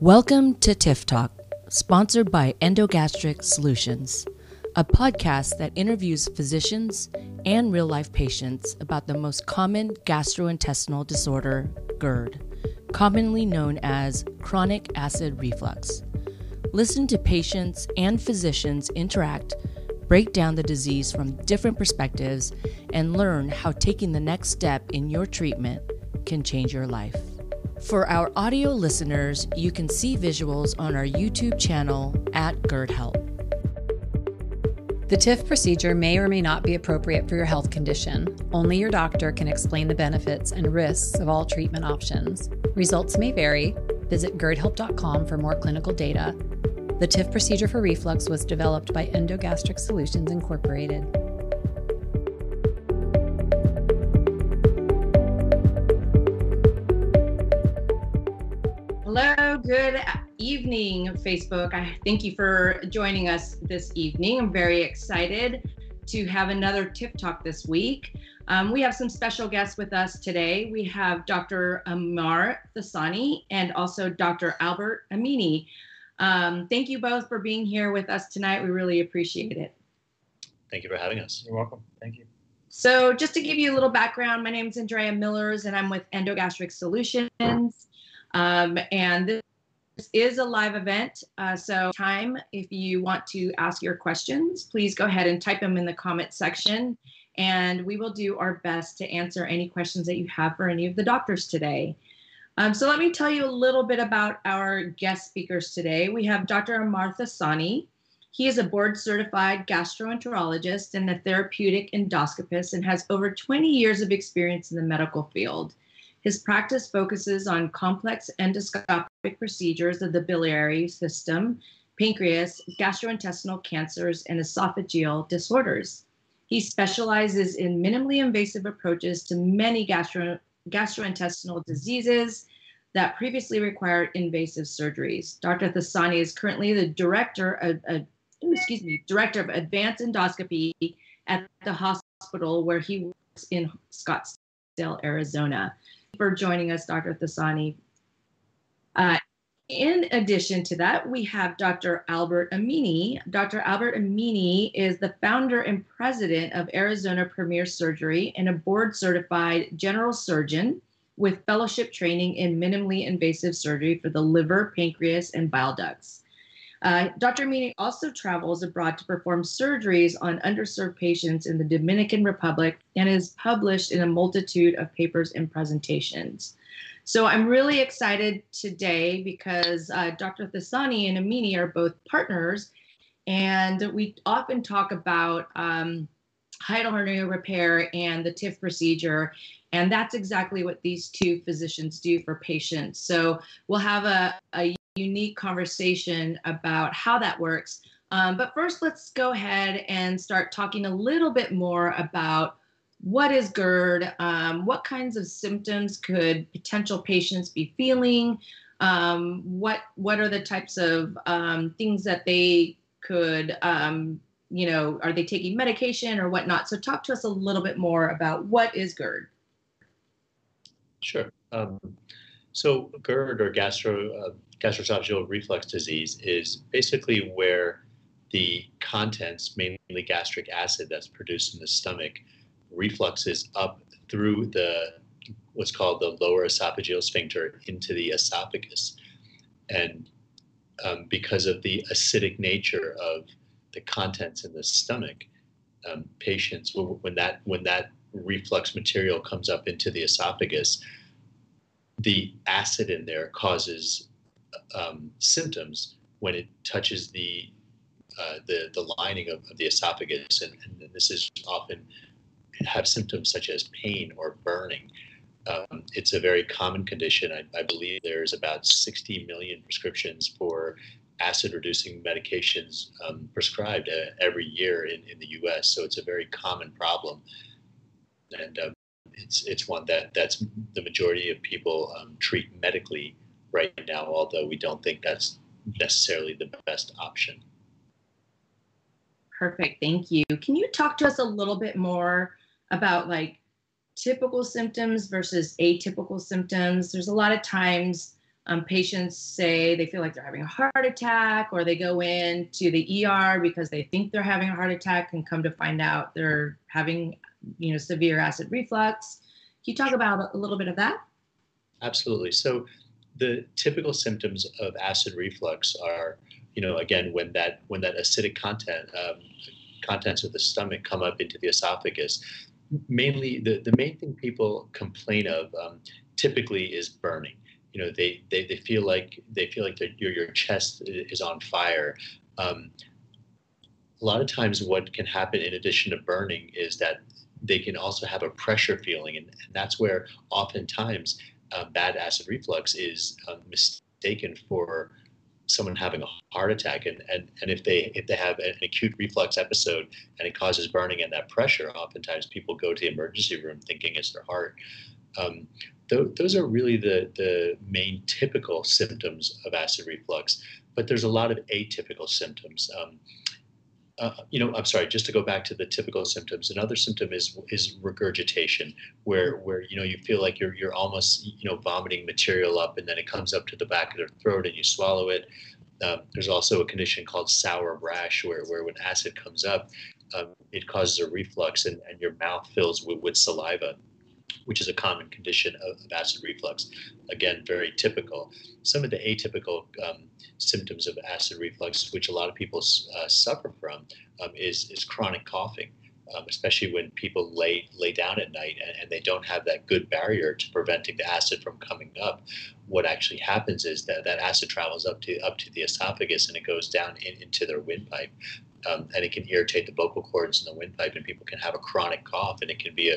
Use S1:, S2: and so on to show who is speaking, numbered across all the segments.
S1: Welcome to TIF Talk, sponsored by Endogastric Solutions, a podcast that interviews physicians and real life patients about the most common gastrointestinal disorder, GERD, commonly known as chronic acid reflux. Listen to patients and physicians interact, break down the disease from different perspectives, and learn how taking the next step in your treatment can change your life. For our audio listeners, you can see visuals on our YouTube channel at GERD Help.
S2: The TIF procedure may or may not be appropriate for your health condition. Only your doctor can explain the benefits and risks of all treatment options. Results may vary. Visit gerdhelp.com for more clinical data. The TIF procedure for reflux was developed by Endogastric Solutions Incorporated.
S3: Good evening, Facebook. I thank you for joining us this evening. I'm very excited to have another TIF Talk this week. Um, we have some special guests with us today. We have Dr. Amar Thosani and also Dr. Albert Amini. Um, thank you both for being here with us tonight. We really appreciate it.
S4: Thank you for having us.
S5: You're welcome. Thank you.
S3: So, just to give you a little background, my name is Andrea Millers, and I'm with Endogastric Solutions. Um, and this is a live event, uh, so time if you want to ask your questions, please go ahead and type them in the comment section, and we will do our best to answer any questions that you have for any of the doctors today. Um, so let me tell you a little bit about our guest speakers today. We have Dr. Amar Thosani. He is a board certified gastroenterologist and a therapeutic endoscopist and has over 20 years of experience in the medical field. His practice focuses on complex endoscopic procedures of the biliary system, pancreas, gastrointestinal cancers, and esophageal disorders. He specializes in minimally invasive approaches to many gastro- gastrointestinal diseases that previously required invasive surgeries. Dr. Thosani is currently the director of, uh, excuse me, director of advanced endoscopy at the hospital where he works in Scottsdale, Arizona for joining us, Dr. Thosani. Uh, in addition to that, we have Dr. Albert Amini. Dr. Albert Amini is the founder and president of Arizona Premier Surgery and a board certified general surgeon with fellowship training in minimally invasive surgery for the liver, pancreas, and bile ducts. Uh, Dr. Amini also travels abroad to perform surgeries on underserved patients in the Dominican Republic and is published in a multitude of papers and presentations. So I'm really excited today because uh, Dr. Thosani and Amini are both partners, and we often talk about um, hiatal repair and the TIF procedure. And that's exactly what these two physicians do for patients. So we'll have a, a unique conversation about how that works. Um, but first, let's go ahead and start talking a little bit more about what is GERD, um, what kinds of symptoms could potential patients be feeling, um, what what are the types of um, things that they could, um, you know, are they taking medication or whatnot? So talk to us a little bit more about what is GERD.
S4: Sure. Um, so GERD or gastro uh, gastroesophageal reflux disease is basically where the contents, mainly gastric acid that's produced in the stomach, refluxes up through the what's called the lower esophageal sphincter into the esophagus. And um, because of the acidic nature of the contents in the stomach, um, patients when that when that reflux material comes up into the esophagus, the acid in there causes um, symptoms when it touches the uh, the the lining of, of the esophagus, and, and, this is often have symptoms such as pain or burning. Um, it's a very common condition. I, I, believe there's about 60 million prescriptions for acid reducing medications um, prescribed uh, every year in, in the U.S. So it's a very common problem, and um, it's it's one that that's the majority of people um, treat medically right now, although we don't think that's necessarily the best option.
S3: Perfect. Thank you. Can you talk to us a little bit more about like typical symptoms versus atypical symptoms? There's a lot of times um, patients say they feel like they're having a heart attack, or they go in to the ER because they think they're having a heart attack and come to find out they're having, you know, severe acid reflux. Can you talk about a little bit of that?
S4: Absolutely. So, the typical symptoms of acid reflux are, you know, again when that when that acidic content um, contents of the stomach come up into the esophagus. Mainly, the, the main thing people complain of um, typically is burning you know they, they, they feel like they feel like your your chest is on fire. Um, a lot of times, what can happen in addition to burning is that they can also have a pressure feeling, and, and that's where oftentimes bad acid reflux is um, mistaken for someone having a heart attack and, and and if they if they have an acute reflux episode and it causes burning and that pressure oftentimes people go to the emergency room thinking it's their heart um, th- those are really the, the main typical symptoms of acid reflux, but there's a lot of atypical symptoms. Um, uh, you know, I'm sorry, just to go back to the typical symptoms, another symptom is is regurgitation, where where you know you feel like you're you're almost you know vomiting material up, and then it comes up to the back of their throat, and you swallow it. Um, there's also a condition called sour brash, where where when acid comes up, um, it causes a reflux, and, and your mouth fills with, with saliva which is a common condition of, of acid reflux. Again, very typical. Some of the atypical um, symptoms of acid reflux, which a lot of people uh, suffer from, um, is, is chronic coughing. Um, especially when people lay lay down at night and, and, they don't have that good barrier to preventing the acid from coming up. What actually happens is that that acid travels up to up to the esophagus and it goes down in, into their windpipe, um, and it can irritate the vocal cords and the windpipe, and people can have a chronic cough, and it can be a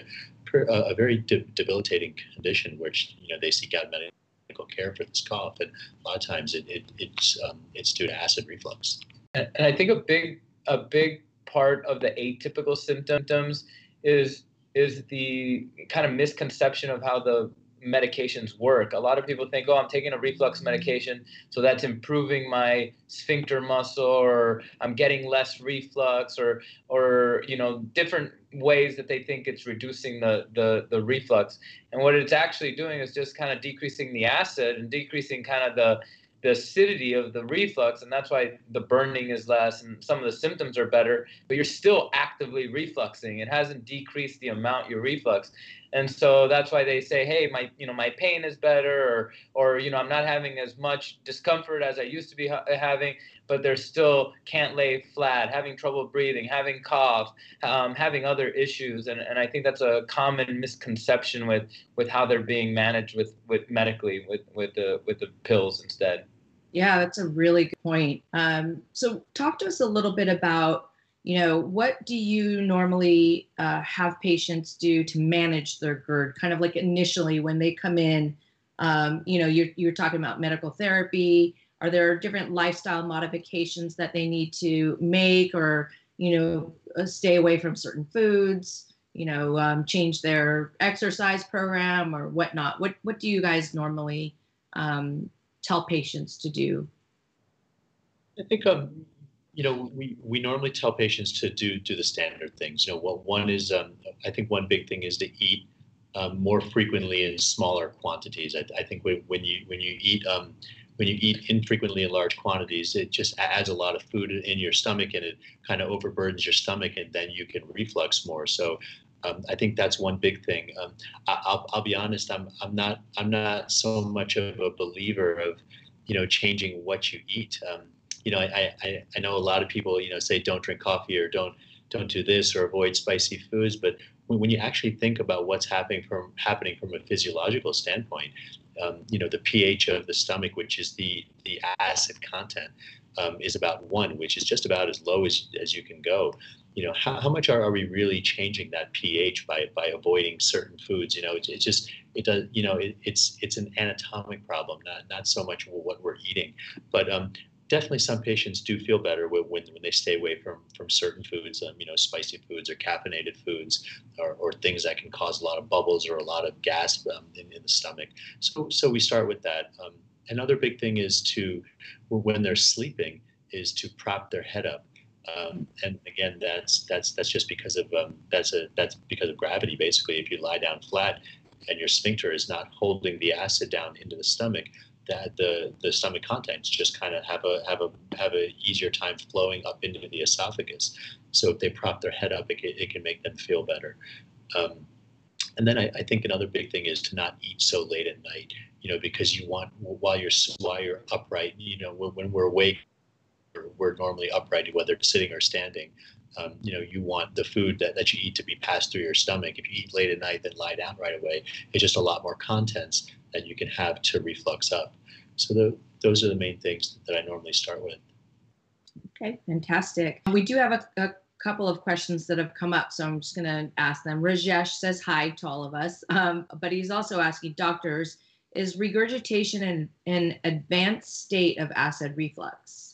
S4: a very de- debilitating condition, which you know they seek out medical care for this cough, and a lot of times it, it it's um, it's due to acid reflux.
S5: And, and I think a big a big part of the atypical symptoms is is the kind of misconception of how the medications work. A lot of people think, oh, I'm taking a reflux medication, so that's improving my sphincter muscle, or I'm getting less reflux, or or you know different ways that they think it's reducing the the the reflux. And what it's actually doing is just kind of decreasing the acid and decreasing kind of the the acidity of the reflux, and that's why the burning is less and some of the symptoms are better, but you're still actively refluxing. It hasn't decreased the amount you reflux and so that's why they say hey my you know my pain is better or or you know i'm not having as much discomfort as i used to be ha- having but they're still can't lay flat having trouble breathing having cough um, having other issues. And, and i think that's a common misconception with with how they're being managed with with medically with with the with the pills instead.
S3: Yeah that's a really good point. Um, so talk to us a little bit about you know, what do you normally uh, have patients do to manage their GERD? Kind of like initially when they come in, um, you know, you're, you're talking about medical therapy. Are there different lifestyle modifications that they need to make or, you know, uh, stay away from certain foods, you know, um, change their exercise program or whatnot? What, what do you guys normally um, tell patients to do?
S4: I think um, you know, we, we normally tell patients to do do the standard things. You know, what one is, um, I think one big thing is to eat um, more frequently in smaller quantities. I, I think when, you when you eat um, when you eat infrequently in large quantities, it just adds a lot of food in your stomach, and it kind of overburdens your stomach, and then you can reflux more. So. Um, I think that's one big thing. Um, I, will I'll be honest. I'm I'm not I'm not so much of a believer of, you know, changing what you eat. You know, I, I, I know a lot of people, you know, say don't drink coffee or don't don't do this or avoid spicy foods, but when, you actually think about what's happening from happening from a physiological standpoint, um, you know, the pH of the stomach, which is the the acid content, um, is about one, which is just about as low as, as you can go. You know, how, how much are, are we really changing that pH by, by avoiding certain foods? You know, it's, it's just, it does, you know, it, it's, it's an anatomic problem, not, not so much what we're eating. But um, definitely some patients do feel better when, when, they stay away from, from certain foods, um, you know, spicy foods or caffeinated foods or, or things that can cause a lot of bubbles or a lot of gas um, in, in the stomach. So, so we start with that. Um, another big thing is to, when they're sleeping, is to prop their head up. Um, and again, that's that's that's just because of um, that's a that's because of gravity. Basically, if you lie down flat and your sphincter is not holding the acid down into the stomach, that the the stomach contents just kind of have a have a have a easier time flowing up into the esophagus. So if they prop their head up, it can, it can make them feel better. Um, and then I, I, think another big thing is to not eat so late at night. You know, because you want while you're while you're upright. You know, when we're awake, we're normally upright, whether sitting or standing. Um, you know, you want the food that, that you eat to be passed through your stomach. If you eat late at night, then lie down right away. It's just a lot more contents that you can have to reflux up. So the, those are the main things that I normally start with.
S3: Okay, fantastic. We do have a, a couple of questions that have come up, so I'm just going to ask them. Rajesh says hi to all of us, um, but he's also asking doctors, is regurgitation an, an advanced state of acid reflux?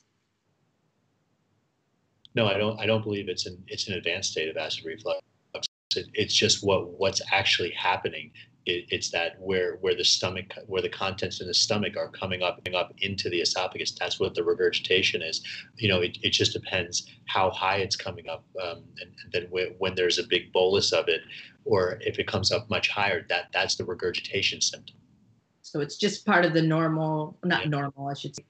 S4: No, I don't. I don't believe it's an it's an advanced state of acid reflux. It, it's just what what's actually happening it, it's that where where the stomach where the contents in the stomach are coming up up into the esophagus that's what the regurgitation is you know it, it just depends how high it's coming up um, and, and, then when, when there's a big bolus of it or if it comes up much higher that that's the regurgitation symptom
S3: so it's just part of the normal not yeah. normal i should say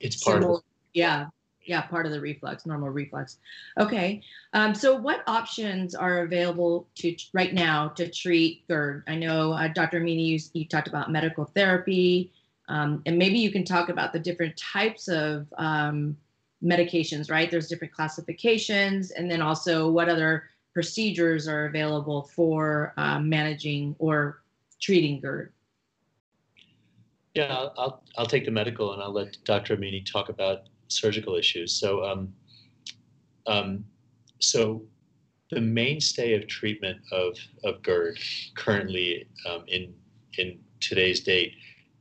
S4: it's part of
S3: yeah yeah part of the reflux normal reflux. Okay um, so what options are available to right now to treat gerd? I know uh, dr amini you, you, talked about medical therapy um, and maybe you can talk about the different types of um, medications right? There's different classifications and then also what other procedures are available for uh, managing or treating gerd.
S4: Yeah, I'll, I'll, I'll take the medical and I'll let Dr. Amini talk about surgical issues. So, um, um, so the mainstay of treatment of, of GERD currently um, in in today's date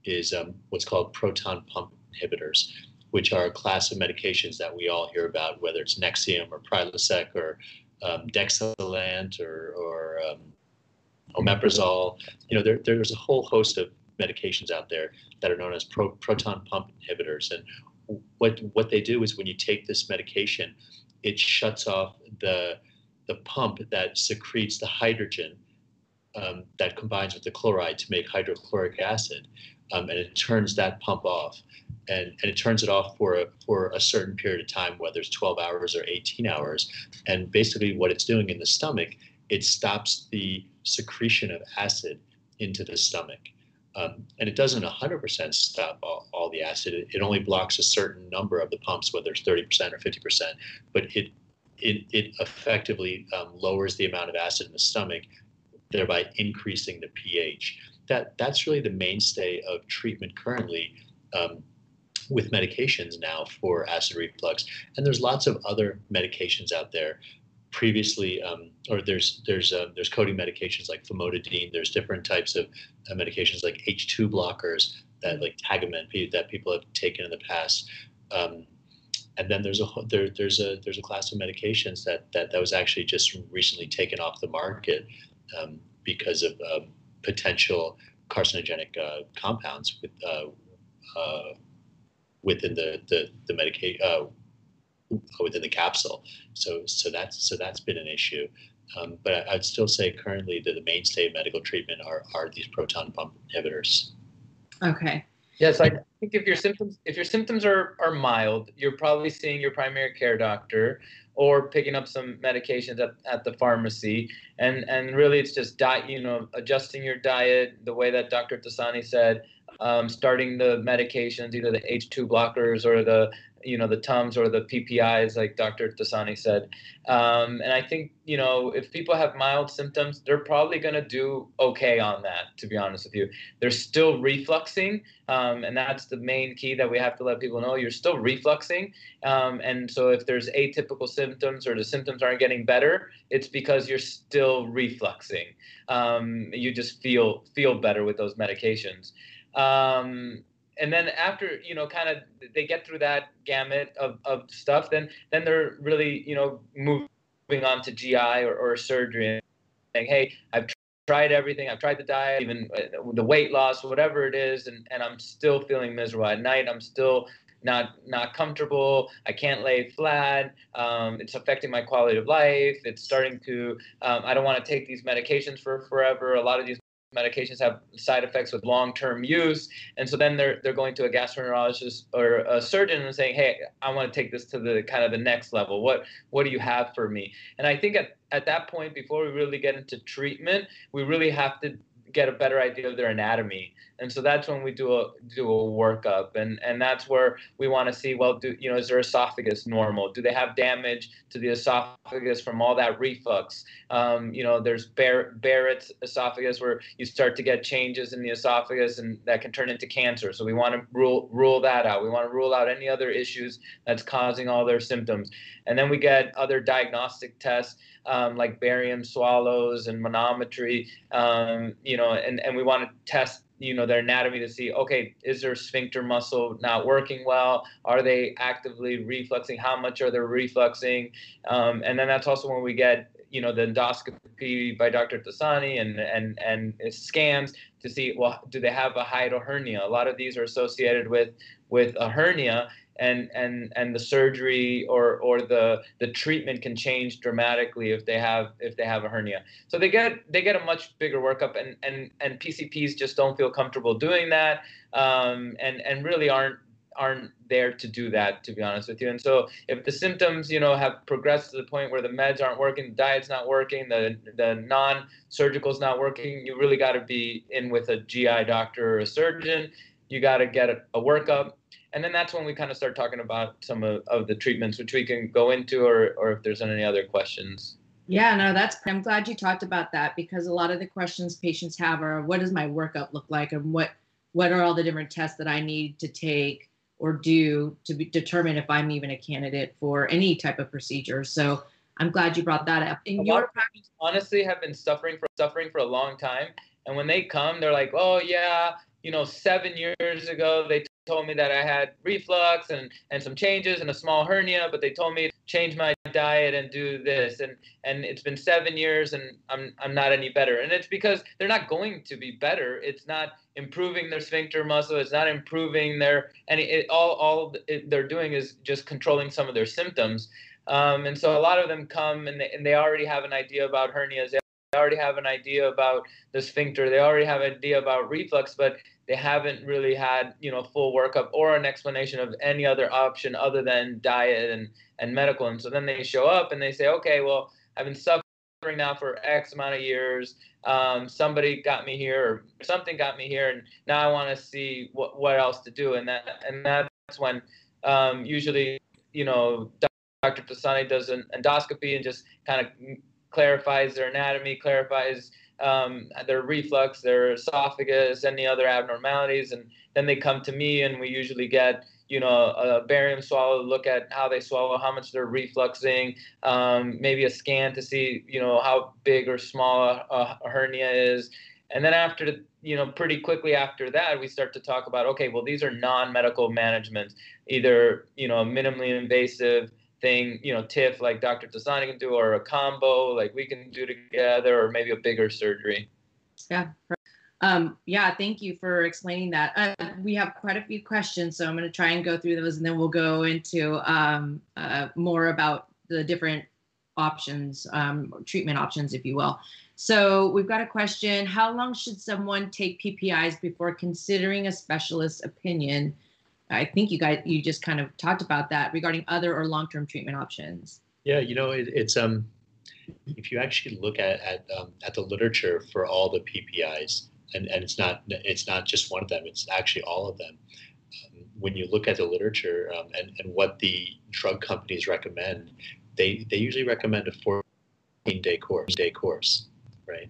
S4: is um, what's called proton pump inhibitors, which are a class of medications that we all hear about, whether it's Nexium or Prilosec or um, Dexilant or, or um, omeprazole. You know, there, there's a whole host of medications out there that are known as pro, proton pump inhibitors, and what what they do is when you take this medication, it shuts off the the pump that secretes the hydrogen um, that combines with the chloride to make hydrochloric acid, um, and it turns that pump off, and, and it turns it off for a, for a certain period of time, whether it's 12 hours or 18 hours, and basically what it's doing in the stomach, it stops the secretion of acid into the stomach. Um, and it doesn't 100% stop all, all the acid. It, it, only blocks a certain number of the pumps, whether it's 30% or 50%. But it it, it effectively um, lowers the amount of acid in the stomach, thereby increasing the pH. That that's really the mainstay of treatment currently. Um, with medications now for acid reflux, and there's lots of other medications out there previously, um, or there's there's uh, there's coating medications like famotidine. There's different types of uh, medications like H2 blockers that like Tagamet that people have taken in the past. Um, and then there's a there, there's a there's a class of medications that that, that was actually just recently taken off the market um, because of uh, potential carcinogenic uh, compounds with, uh, uh, within the the the medication within the capsule. So so that's so that's been an issue. Um, but I, would still say currently that the mainstay of medical treatment are, are these proton pump inhibitors.
S3: Okay.
S5: Yes, I think if your symptoms if your symptoms are, are mild, you're probably seeing your primary care doctor or picking up some medications at, at the pharmacy. And and really it's just diet, you know, adjusting your diet the way that Dr. Thosani said, um, starting the medications, either the H2 blockers or the you know the Tums or the PPIs, like Dr. Thosani said. Um, and I think you know if people have mild symptoms, they're probably going to do okay on that. To be honest with you, they're still refluxing, um, and that's the main key that we have to let people know. You're still refluxing, um, and so if there's atypical symptoms or the symptoms aren't getting better, it's because you're still refluxing. Um, you just feel feel better with those medications. Um, and then after you know kind of they get through that gamut of, of stuff then then they're really you know moving on to gi or, or surgery and saying hey i've tried everything. I've tried the diet even uh, the weight loss whatever it is and, and i'm still feeling miserable at night. I'm still not not comfortable. I can't lay flat. Um, it's affecting my quality of life. It's starting to um, i don't want to take these medications for forever. A lot of these medications have side effects with long-term use. And so then they're they're going to a gastroenterologist or a surgeon and saying hey i want to take this to the kind of the next level. What what do you have for me? And i think at, at that point before we really get into treatment we really have to get a better idea of their anatomy. And so that's when we do a do a workup. And and that's where we want to see well do you know is their esophagus normal? Do they have damage to the esophagus from all that reflux? Um, you know there's Bar- barrett's esophagus where you start to get changes in the esophagus and that can turn into cancer. So we want to rule rule that out. We want to rule out any other issues that's causing all their symptoms. And then we get other diagnostic tests um, like barium swallows and manometry um, you know and, and we want to test you know their anatomy to see okay is their sphincter muscle not working well? Are they actively refluxing? How much are they refluxing? Um, and then that's also when we get you know the endoscopy by dr thosani and and and scans to see well do they have a hiatal hernia? A lot of these are associated with with a hernia and and and the surgery or or the the treatment can change dramatically if they have if they have a hernia. So they get they get a much bigger workup and and and pcps just don't feel comfortable doing that um, and and really aren't aren't there to do that to be honest with you. And so if the symptoms you know have progressed to the point where the meds aren't working the diet's not working the the non-surgical's not working you really got to be in with a gi doctor or a surgeon. You got to get a, a workup and then that's when we kind of start talking about some of, of the treatments which we can go into or, or if there's any other questions.
S3: Yeah no that's i'm glad you talked about that because a lot of the questions patients have are what does my workup look like and what what are all the different tests that i need to take or do to be, determine if i'm even a candidate for any type of procedure? So i'm glad you brought that up.
S5: In your practice honestly have been suffering for suffering for a long time. And when they come they're like oh yeah you know seven years ago they told me that I had reflux and, and some changes and a small hernia, but they told me to change my diet and do this. And, and it's been seven years and I'm, I'm not any better. And it's because they're not going to be better. It's not improving their sphincter muscle. It's not improving their, any, it, all, all it, they're doing is just controlling some of their symptoms. Um, and so a lot of them come and they, and they already have an idea about hernias. They already have an idea about the sphincter. They already have an idea about reflux, but they haven't really had you know full workup or an explanation of any other option other than diet and and medical. And so then they show up and they say okay well i've been suffering now for x amount of years. Um, somebody got me here or something got me here and now i want to see what, what else to do. And that and that's when um, usually you know dr thosani does an endoscopy and just kind of clarifies their anatomy clarifies um, their reflux, their esophagus, any other abnormalities, and then they come to me, and we usually get you know a barium swallow, look at how they swallow, how much they're refluxing, um, maybe a scan to see you know how big or small a, a hernia is, and then after you know pretty quickly after that we start to talk about okay well these are non-medical managements either you know minimally invasive thing, you know, TIF like Dr. Thosani can do, or a combo like we can do together, or maybe a bigger surgery.
S3: Yeah. Um, yeah, thank you for explaining that. Uh, we have quite a few questions, so I'm going to try and go through those, and then we'll go into um, uh, more about the different options, um, treatment options, if you will. So we've got a question: How long should someone take PPIs before considering a specialist opinion? I think you guys you just kind of talked about that regarding other or long-term treatment options.
S4: Yeah, you know, it, it's um, if you actually look at at, um, at the literature for all the PPIs, and, and it's not it's not just one of them; it's actually all of them. Um, when you look at the literature um, and and what the drug companies recommend, they they usually recommend a 14 day course day course, right?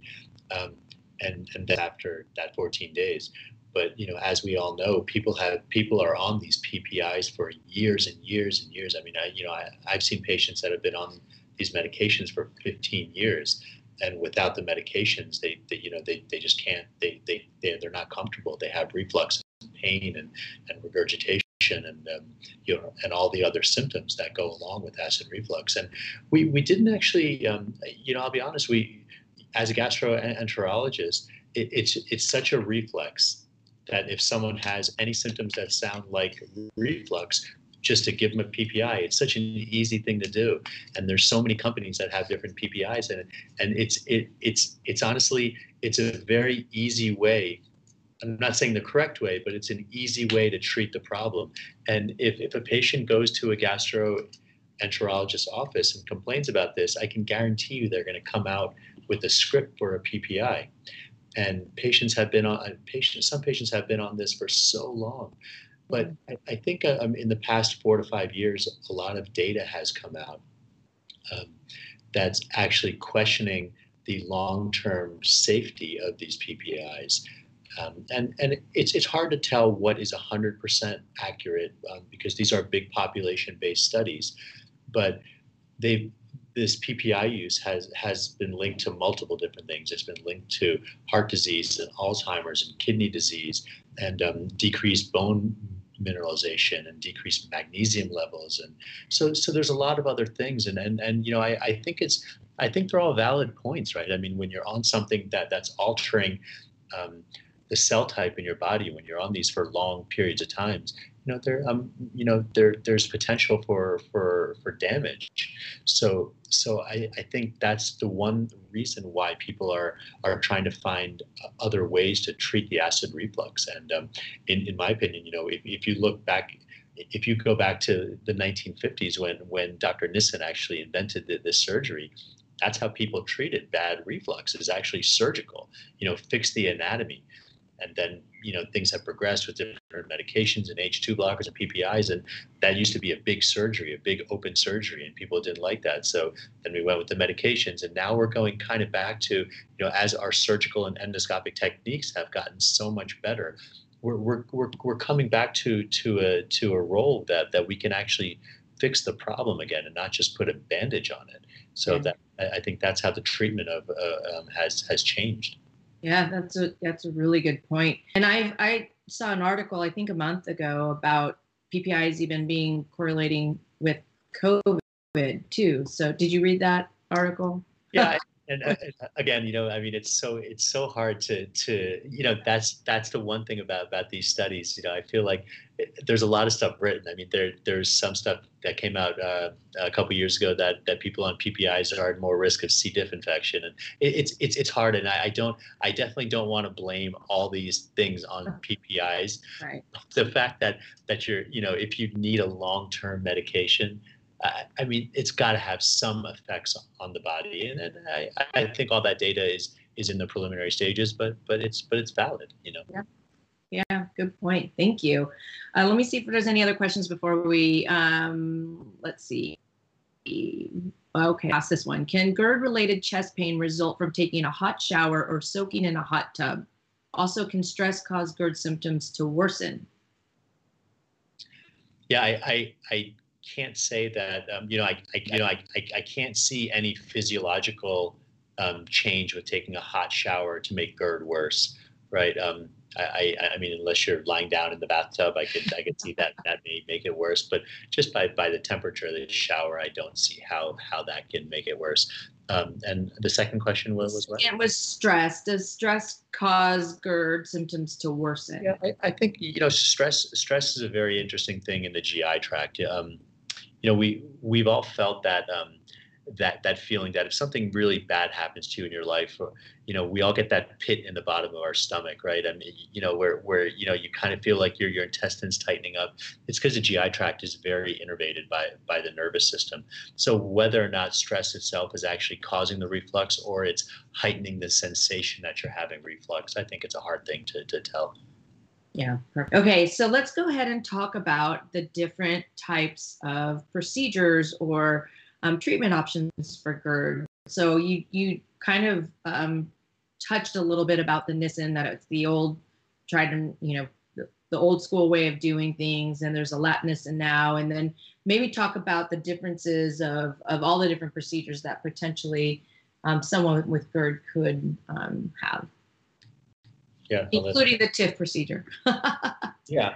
S4: Um, and and then after that 14 days, but you know, as we all know, people have people are on these PPIs for years and years and years. I mean, I you know, I, I've seen patients that have been on these medications for 15 years, and without the medications, they, they you know they, they just can't they they they they're not comfortable. They have reflux and pain and and regurgitation and um, you know and all the other symptoms that go along with acid reflux. And we we didn't actually um, you know I'll be honest we as a gastroenterologist it, it's it's such a reflex that if someone has any symptoms that sound like reflux, just to give them a PPI. It's such an easy thing to do, and there's so many companies that have different PPIs in it, and it's it it's it's honestly it's a very easy way. I'm not saying the correct way, but it's an easy way to treat the problem. And if, if a patient goes to a gastroenterologist office and complains about this, I can guarantee you they're going to come out with a script for a PPI. And patients have been on patients. Some patients have been on this for so long but I, I think uh, um, in the past four to five years, a lot of data has come out um, that's actually questioning the long-term safety of these PPIs. Um, and and it's, it's hard to tell what is 100% accurate um, because these are big population-based studies. But they this PPI use has has been linked to multiple different things. It's been linked to heart disease and Alzheimer's and kidney disease and um, decreased bone mineralization and decreased magnesium levels. And so so there's a lot of other things. And and, and you know I, I think it's I think they're all valid points right? I mean when you're on something that that's altering um, the cell type in your body when you're on these for long periods of times you know there um you know there there's potential for for for damage so so I, I think that's the one reason why people are are trying to find other ways to treat the acid reflux and um, in in my opinion you know if, if you look back if you go back to the 1950s when when Dr. Nissen actually invented the, this surgery that's how people treated bad reflux is actually surgical you know fix the anatomy and then you know things have progressed with different medications and H2 blockers and PPIs, and that used to be a big surgery, a big open surgery, and people didn't like that. So then we went with the medications, and now we're going kind of back to you know as our surgical and endoscopic techniques have gotten so much better. We're, we're, we're, we're coming back to to a to a role that that we can actually fix the problem again and not just put a bandage on it. So yeah. that I think that's how the treatment of uh, um, has has changed.
S3: Yeah, that's a that's a really good point. And I I saw an article I think a month ago about PPIs even being correlating with COVID too. So did you read that article?
S4: Yeah, and uh, again, you know, I mean, it's so it's so hard to to you know that's that's the one thing about about these studies. You know, I feel like eh, there's a lot of stuff written. I mean, there there's some stuff that came out uh, a couple years ago that that people on PPIs are at more risk of C. diff infection, and it, it's it's it's hard. And I, I don't I definitely don't want to blame all these things on PPIs.
S3: Right.
S4: The fact that that you're you know if you need a long term medication I mean, it's got to have some effects on the body, and, and I, I, think all that data is is in the preliminary stages, but but it's but it's valid, you know.
S3: Yeah. Yeah, good point. Thank you. Uh, let me see if there's any other questions before we. Um, let's see. Okay, ask this one. Can GERD-related chest pain result from taking a hot shower or soaking in a hot tub? Also, can stress cause GERD symptoms to worsen?
S4: Yeah, I, I, I can't say that um, you know I, I you know I, I, I, can't see any physiological um, change with taking a hot shower to make GERD worse, right? Um, I, I, I mean, unless you're lying down in the bathtub, I could I could see that that may make it worse. But just by by the temperature of the shower, I don't see how how that can make it worse. Um, and the second question was, was what?
S3: It was stress. Does stress cause GERD symptoms to worsen?
S4: Yeah, I, I think you know stress stress is a very interesting thing in the GI tract. Um, you know, we we've all felt that um, that that feeling that if something really bad happens to you in your life, or, you know, we all get that pit in the bottom of our stomach, right? I mean, you know, where where you know you kind of feel like your your intestines tightening up. It's because the GI tract is very innervated by by the nervous system. So whether or not stress itself is actually causing the reflux or it's heightening the sensation that you're having reflux, I think it's a hard thing to to tell.
S3: Yeah, perfect. Okay, so let's go ahead and talk about the different types of procedures or um, treatment options for GERD. So you you kind of um, touched a little bit about the Nissen that it's the old tried to you know the, the old school way of doing things, and there's a lat Nissen now, and then maybe talk about the differences of of all the different procedures that potentially um, someone with GERD could um, have
S4: yeah,
S3: including the TIF procedure.
S5: yeah.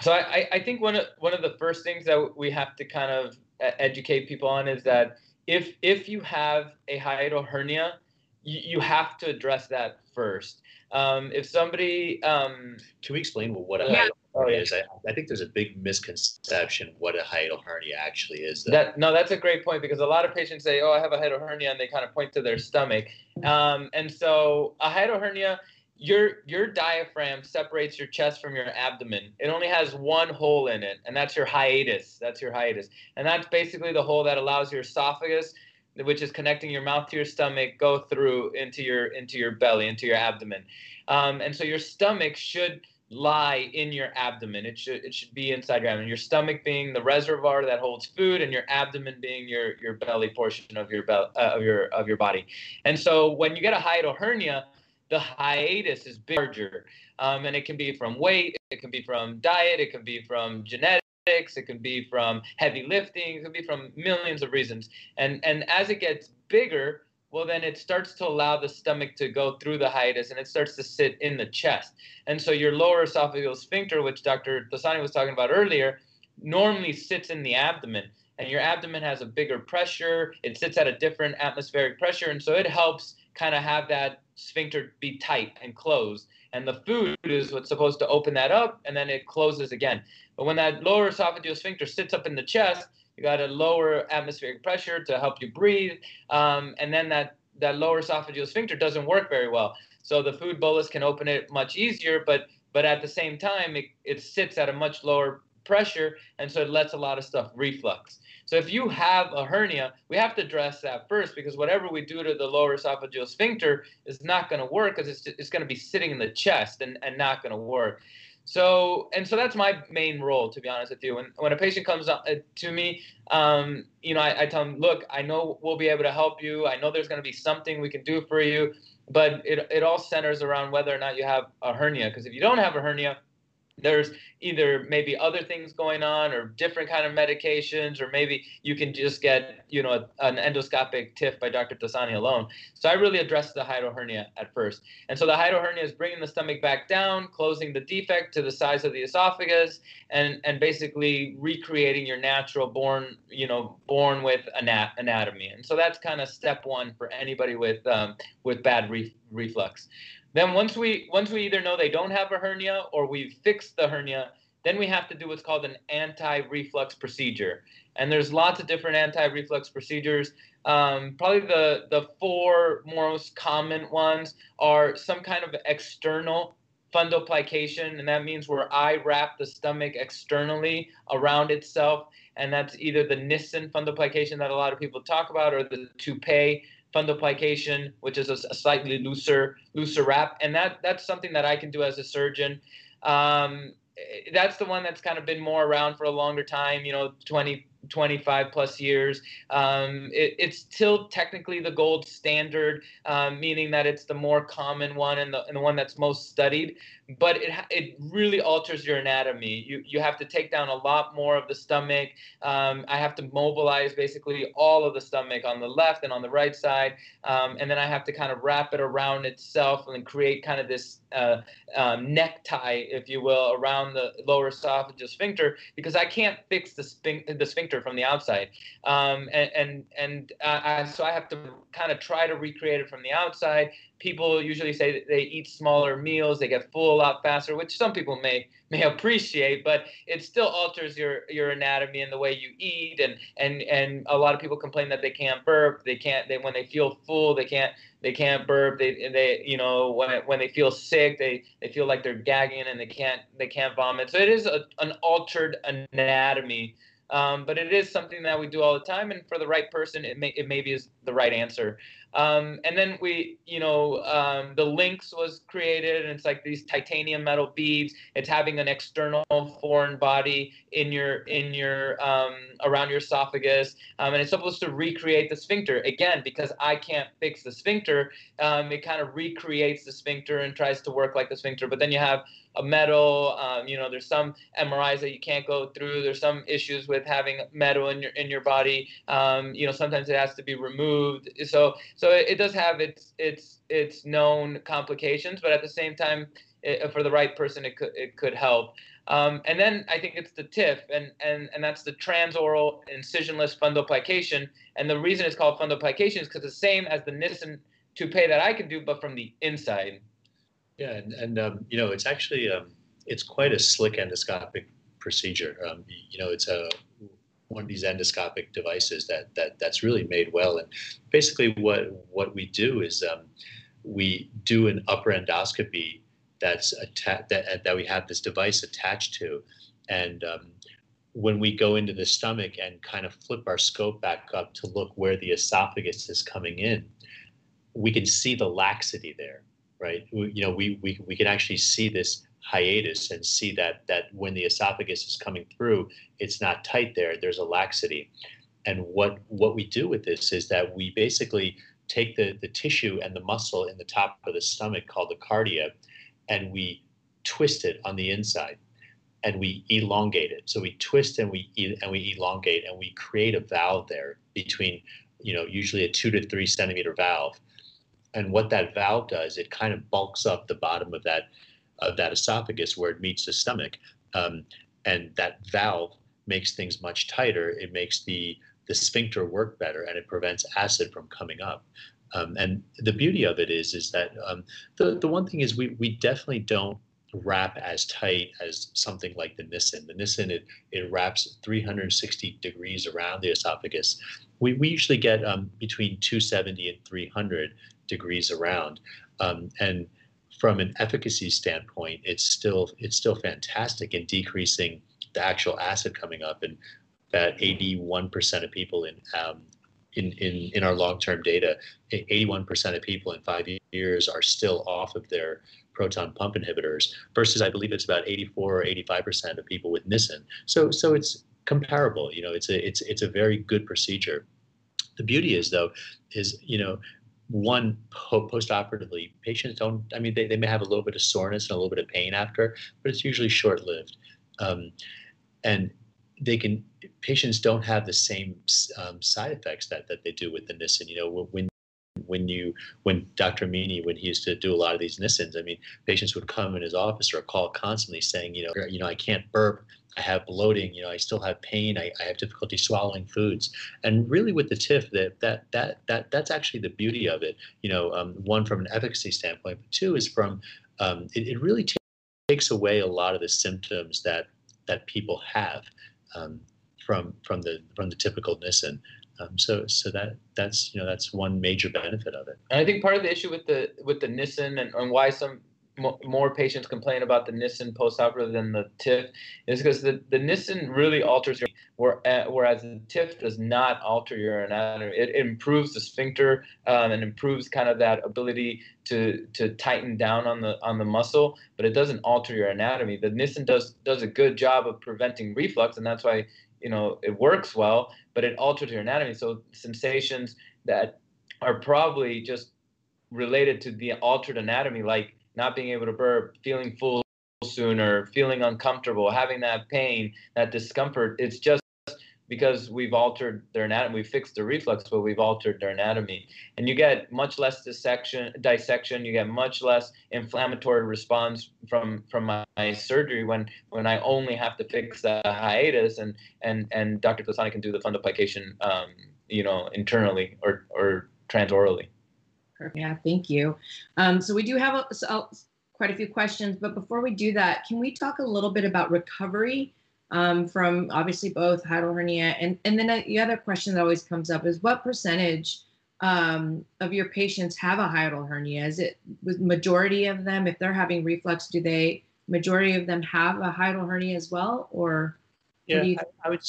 S5: So I, I think one of one of the first things that we have to kind of educate people on is that if if you have a hiatal hernia, you, you have to address that first. Um, if somebody, um,
S4: can we explain what a
S3: yeah.
S4: hiatal hernia is? I, I, think there's a big misconception what a hiatal hernia actually is.
S5: Though. That no, that's a great point because a lot of patients say, "Oh, I have a hiatal hernia," and they kind of point to their stomach. Um, and so a hiatal hernia, your your diaphragm separates your chest from your abdomen. It only has one hole in it, and that's your hiatus. That's your hiatus, and that's basically the hole that allows your esophagus which is connecting your mouth to your stomach, go through into your into your belly, into your abdomen. Um, and so your stomach should lie in your abdomen. It should it should be inside your abdomen. Your stomach being the reservoir that holds food, and your abdomen being your your belly portion of your be- uh, of your of your body. And so when you get a hiatal hernia, the hiatus is larger, um, and it can be from weight, it can be from diet, it can be from genetics it can be from heavy lifting, it can be from millions of reasons. And and as it gets bigger, well then it starts to allow the stomach to go through the hiatus and it starts to sit in the chest. And so your lower esophageal sphincter, which Dr. Thosani was talking about earlier, normally sits in the abdomen. And your abdomen has a bigger pressure, it sits at a different atmospheric pressure, and so it helps kind of have that sphincter be tight and closed. And the food is what's supposed to open that up, and then it closes again. But when that lower esophageal sphincter sits up in the chest, you got a lower atmospheric pressure to help you breathe, um, and then that that lower esophageal sphincter doesn't work very well. So the food bolus can open it much easier, but but at the same time, it, it sits at a much lower pressure, and so it lets a lot of stuff reflux. So if you have a hernia, we have to address that first because whatever we do to the lower esophageal sphincter is not going to work because it's, it's going to be sitting in the chest and, and not going to work. So, and so that's my main role, to be honest with you. When, when a patient comes uh, to me, um, you know, I, I, tell them, look, I know we'll be able to help you. I know there's going to be something we can do for you, but it, it all centers around whether or not you have a hernia. Because if you don't have a hernia, there's either maybe other things going on or different kind of medications or maybe you can just get you know an endoscopic TIF by Dr. Thosani alone. So I really addressed the hiatal hernia at first. And so the hiatal hernia is bringing the stomach back down, closing the defect to the size of the esophagus and and basically recreating your natural born, you know, born with anat- anatomy. And so that's kind of step 1 for anybody with um, with bad re- reflux. Then once we once we either know they don't have a hernia or we've fixed the hernia, then we have to do what's called an anti-reflux procedure. And there's lots of different anti-reflux procedures. Um, probably the the four most common ones are some kind of external fundoplication, and that means where I wrap the stomach externally around itself, and that's either the Nissen fundoplication that a lot of people talk about, or the Toupet fundoplication, which is a, a, slightly looser looser wrap, and that that's something that I can do as a surgeon. Um, that's the one that's kind of been more around for a longer time, you know, 20 25 plus years. Um, it, it's still technically the gold standard, um, meaning that it's the more common one and the, and the one that's most studied. But it, it really alters your anatomy. You, you have to take down a lot more of the stomach. Um, I have to mobilize basically all of the stomach on the left and on the right side. Um, and then I have to kind of wrap it around itself and create kind of this uh, um, necktie, if you will, around the lower esophageal sphincter because I can't fix the, the sphincter from the outside. Um, and and, and I, so I have to kind of try to recreate it from the outside. People usually say they eat smaller meals, they get full a lot faster, which some people may may appreciate, but it still alters your your anatomy and the way you eat. And and and a lot of people complain that they can't burp, they can't they when they feel full, they can't they can't burp they they you know when when they feel sick they they feel like they're gagging and they can't they can't vomit so it is a, an altered anatomy um, but it is something that we do all the time, and for the right person, it may it maybe is the right answer. Um, and then we, you know, um, the LINX was created, and it's like these titanium metal beads. It's having an external foreign body in your in your um, around your esophagus, um, and it's supposed to recreate the sphincter again because I can't fix the sphincter. Um, it kind of recreates the sphincter and tries to work like the sphincter. But then you have a metal. Um, you know, there's some MRIs that you can't go through. There's some issues with having metal in your in your body. You know, sometimes it has to be removed. So so it, does have its its its known complications, but at the same time, it, for the right person, it could it could help. Um, and then I think it's the TIF, and, and, and that's the transoral incisionless fundoplication. And the reason it's called fundoplication is because the same as the Nissen Toupet that I can do, but from the inside.
S4: Yeah, and, and um, you know, it's actually um, it's quite a slick endoscopic procedure. Um, you know, it's a one of these endoscopic devices that that that's really made well. And basically, what what we do is um, we do an upper endoscopy that's atta- that that we have this device attached to, and um, when we go into the stomach and kind of flip our scope back up to look where the esophagus is coming in, we can see the laxity there, right? We, you know, we, we, we can actually see this hiatus and see that that when the esophagus is coming through, it's not tight there. There's a laxity, and what what we do with this is that we basically take the the tissue and the muscle in the top of the stomach called the cardia, and we twist it on the inside and we elongate it. So we twist and we and we elongate and we create a valve there between, you know, usually a two to three centimeter valve. And what that valve does, it kind of bulks up the bottom of that of that esophagus where it meets the stomach, um, and that valve makes things much tighter. It makes the the sphincter work better, and it prevents acid from coming up. Um, and the beauty of it is, is that um, the the one thing is we we definitely don't wrap as tight as something like the Nissen. The Nissen, it, it wraps 360 degrees around the esophagus. We, we usually get um, between 270 and 300 degrees around. Um, and from an efficacy standpoint, it's still it's still fantastic in decreasing the actual acid coming up. And that 81% of people in um, in, in, in our long-term data, 81% of people in five years are still off of their proton pump inhibitors versus I believe it's about 84 or 85 percent of people with Nissen. So so it's comparable. You know, it's a it's it's a very good procedure. The beauty is though, is you know, one post-operatively patients don't. I mean, they, they may have a little bit of soreness and a little bit of pain after, but it's usually short-lived, um, and they can patients don't have the same um, side effects that, that they do with the Nissen. You know, when when you when Dr. Amini when he used to do a lot of these Nissens, I mean, patients would come in his office or call constantly saying, you know, you know, I can't burp, I have bloating, you know, I still have pain, I, I have difficulty swallowing foods, and really with the TIF, that that that that that's actually the beauty of it. You know, um, one from an efficacy standpoint, but two is from um, it, it really t- takes away a lot of the symptoms that that people have. Um, from from the from the typical Nissen. Um, so so that that's you know that's one major benefit of it.
S5: And I think part of the issue with the with the Nissen and, and why some more patients complain about the Nissen post-operative than the TIF is because the, the Nissen really alters your whereas the TIF does not alter your anatomy. It, it improves the sphincter um, and improves kind of that ability to to tighten down on the on the muscle, but it doesn't alter your anatomy. The Nissen does does a good job of preventing reflux, and that's why you know it works well, but it alters your anatomy. So sensations that are probably just related to the altered anatomy, like not being able to burp, feeling full sooner, feeling uncomfortable, having that pain, that discomfort. It's just because we've altered their anatomy. We fixed the reflux, but we've altered their anatomy. And you get much less dissection, dissection. You get much less inflammatory response from from my, my surgery when when I only have to fix the hiatus, and and and Dr. Thosani can do the fundoplication, um, you know, internally or or transorally.
S3: Yeah, thank you. Um, so we do have a, so, quite a few questions, but before we do that, can we talk a little bit about recovery? Um, from obviously both hiatal hernia. And, and then the other question that always comes up is what percentage um, of your patients have a hiatal hernia? Is it with majority of them, if they're having reflux, do they, majority of them have a hiatal hernia as well? Or
S4: yeah, I, I, would,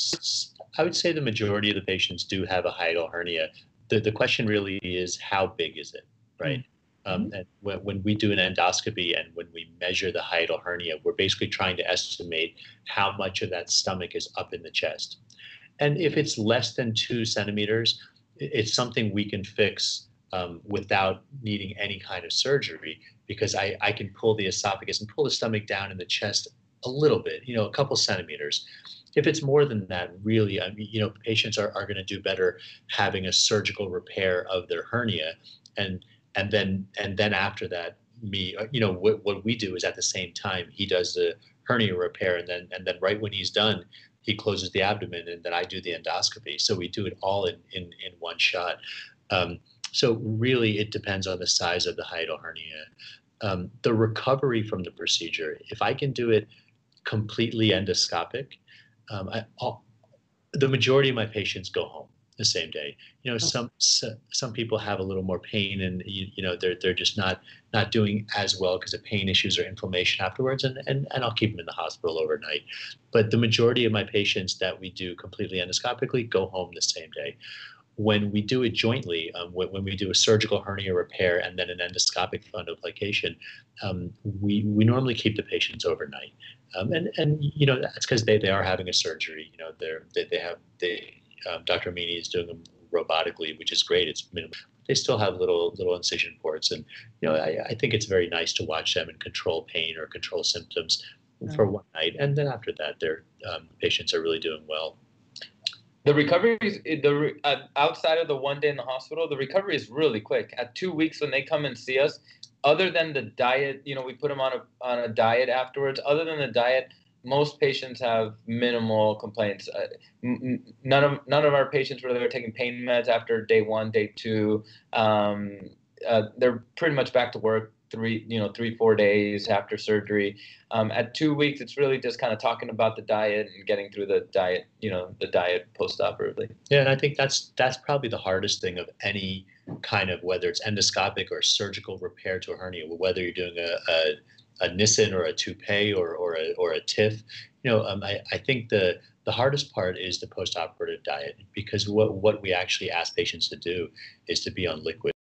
S4: I would say the majority of the patients do have a hiatal hernia. The, the question really is how big is it, right? Mm-hmm. Um, mm-hmm. and when, when, we do an endoscopy and when we measure the hiatal hernia, we're basically trying to estimate how much of that stomach is up in the chest. And if it's less than two centimeters, it's something we can fix um, without needing any kind of surgery because I, I can pull the esophagus and pull the stomach down in the chest a little bit, you know, a couple centimeters. If it's more than that, really, I mean, you know, patients are, are going to do better having a surgical repair of their hernia. And and then and then after that me uh, you know what, what we do is at the same time he does the hernia repair and then and then right when he's done he closes the abdomen and then i do the endoscopy. So we do it all in in, in one shot. Um, So really, it depends on the size of the hiatal hernia. Um, the recovery from the procedure, if I can do it completely endoscopic, um, I, the majority of my patients go home the same day. You know, some some people have a little more pain, and you, you know they're they're just not not doing as well because of pain issues or inflammation afterwards, and, and and I'll keep them in the hospital overnight. But the majority of my patients that we do completely endoscopically go home the same day. When we do it jointly, um, when, when, we do a surgical hernia repair and then an endoscopic fundoplication, um, we we normally keep the patients overnight. Um, and and you know that's because they, they are having a surgery. You know they're they, they have they um, Dr. Amini is doing them robotically, which is great. It's minimal. They still have little little incision ports, and you know I, I think it's very nice to watch them and control pain or control symptoms for one night, and then after that, their um, patients are really doing well.
S5: The recovery is the uh, outside of the one day in the hospital. The recovery is really quick. At two weeks, when they come and see us, other than the diet, you know, we put them on a on a diet afterwards. Other than the diet, most patients have minimal complaints. Uh, none of none of our patients really are taking pain meds after day one, day two. Um, uh, they're pretty much back to work three, you know, three four days after surgery. Um, at two weeks, it's really just kind of talking about the diet and getting through the diet, you know, the diet post-operatively.
S4: Yeah, and I think that's that's probably the hardest thing of any kind of whether it's endoscopic or surgical repair to a hernia, whether you're doing a, a a Nissen or a Toupet or, or, a, or a. You know, um, I, I think the, the hardest part is the post-operative diet because what, what we actually ask patients to do is to be on liquids.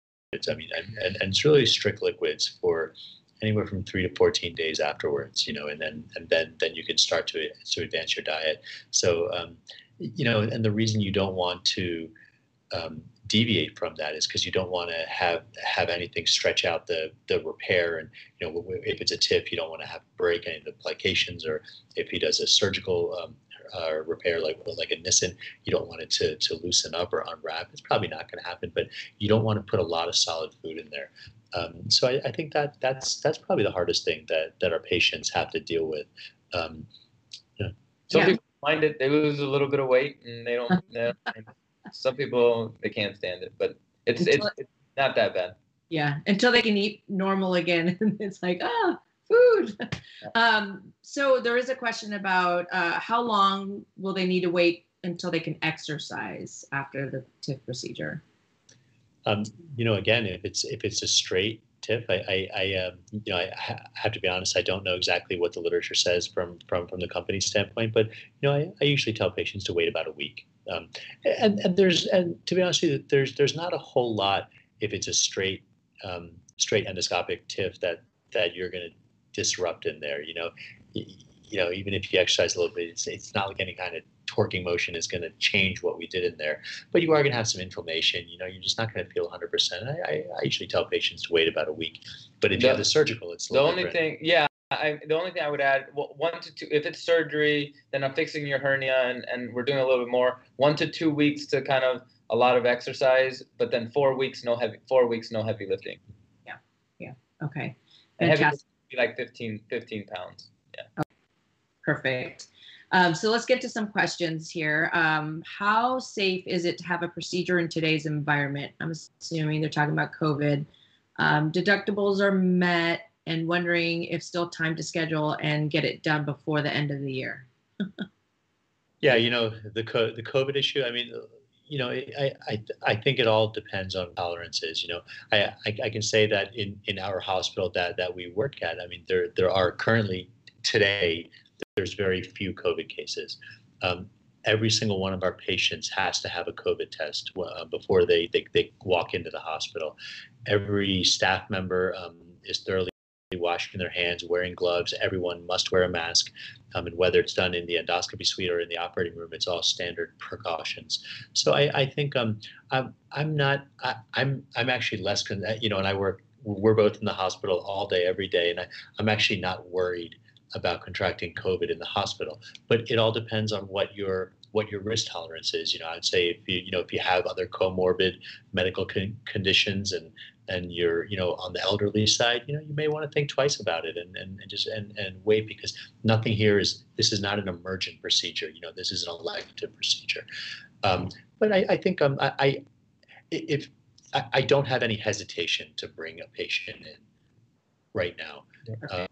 S4: I mean, and, and, and it's really strict liquids for anywhere from three to 14 days afterwards, you know, and then, and then, then you can start to, to advance your diet. So, um, you know, and the reason you don't want to, um, deviate from that is because you don't want to have have anything stretch out the the repair. And you know if it's a TIF you don't want to have break any of the plications. Or if he does a surgical um, uh, repair like like a Nissen you don't want it to to loosen up or unwrap. It's probably not going to happen but you don't want to put a lot of solid food in there. Um, so I, I, think that that's that's probably the hardest thing that that our patients have to deal with. Um,
S5: yeah. some yeah. people find it they lose a little bit of weight and they don't, they don't some people they can't stand it, but it's it's, it's not that bad.
S3: Yeah, until they can eat normal again, it's like ah, food. Um, so there is a question about uh, how long will they need to wait until they can exercise after the TIF procedure?
S4: Um, you know, again, if it's if it's a straight TIF, I, I, I um, you know, I have to be honest. I don't know exactly what the literature says from from from the company standpoint, but you know, I, I usually tell patients to wait about a week. Um, and, and there's and to be honest with you, there's there's not a whole lot if it's a straight um, straight endoscopic TIF that that you're going to disrupt in there. You know, you, you know even if you exercise a little bit, it's, it's not like any kind of torquing motion is going to change what we did in there. But you are going to have some inflammation. You know, you're just not going to feel 100%. I, I, I usually tell patients to wait about a week. But if the, you have the surgical, it's
S5: the only different. thing. Yeah, I, the only thing I would add, one to two, if it's surgery, then I'm fixing your hernia and, and we're doing a little bit more. One to two weeks to kind of a lot of exercise, but then four weeks no heavy, four weeks no heavy lifting.
S3: Yeah, yeah, okay.
S5: And heavy be like 15, 15 pounds. Yeah. Okay.
S3: Perfect. Um, so let's get to some questions here. Um, how safe is it to have a procedure in today's environment? I'm assuming they're talking about COVID. Um, deductibles are met and wondering if still time to schedule and get it done before the end of the year.
S4: yeah, you know the the COVID issue. I mean, you know, I, I I think it all depends on tolerances. You know, I, I, I can say that in in our hospital that that we work at. I mean, there there are currently today there's very few COVID cases. Um, every single one of our patients has to have a COVID test uh, before they, they, they walk into the hospital. Every staff member um, is thoroughly washing their hands, wearing gloves. Everyone must wear a mask. Um, and whether it's done in the endoscopy suite or in the operating room, it's all standard precautions. So I, I think um, I'm, I'm not, I, am I'm, I'm actually less, con- you know, and I work, we're both in the hospital all day, every day. And I, I'm actually not worried about contracting COVID in the hospital. But it all depends on what your what your risk tolerance is. You know, I'd say if you you know if you have other comorbid medical con- conditions and and you're you know on the elderly side, you know you may want to think twice about it and, and, and just and, and wait because nothing here is this is not an emergent procedure. You know, this is an elective procedure. Um, but I, I think um, I, I if I, I, don't have any hesitation to bring a patient in right now. Uh,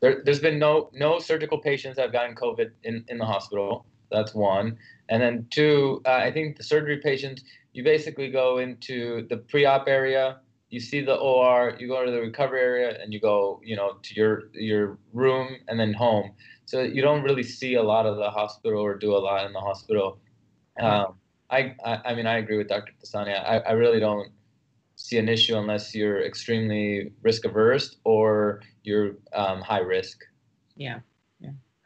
S5: there, has been no no surgical patients that have gotten COVID in, in the hospital. That's one. And then two, uh, I think the surgery patients, you basically go into the pre-op area, you see the OR, you go to the recovery area, and you go, you know, to your your room and then home. So you don't really see a lot of the hospital or do a lot in the hospital. Um, I, I, I mean I agree with Dr. Thosani. I, I really don't see an issue unless you're extremely risk averse or you're um, high risk.
S3: Yeah,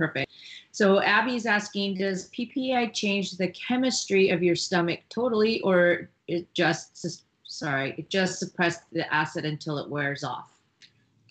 S3: perfect. So Abby's asking, does PPI change the chemistry of your stomach totally, or it just sorry, it just suppress the acid until it wears off?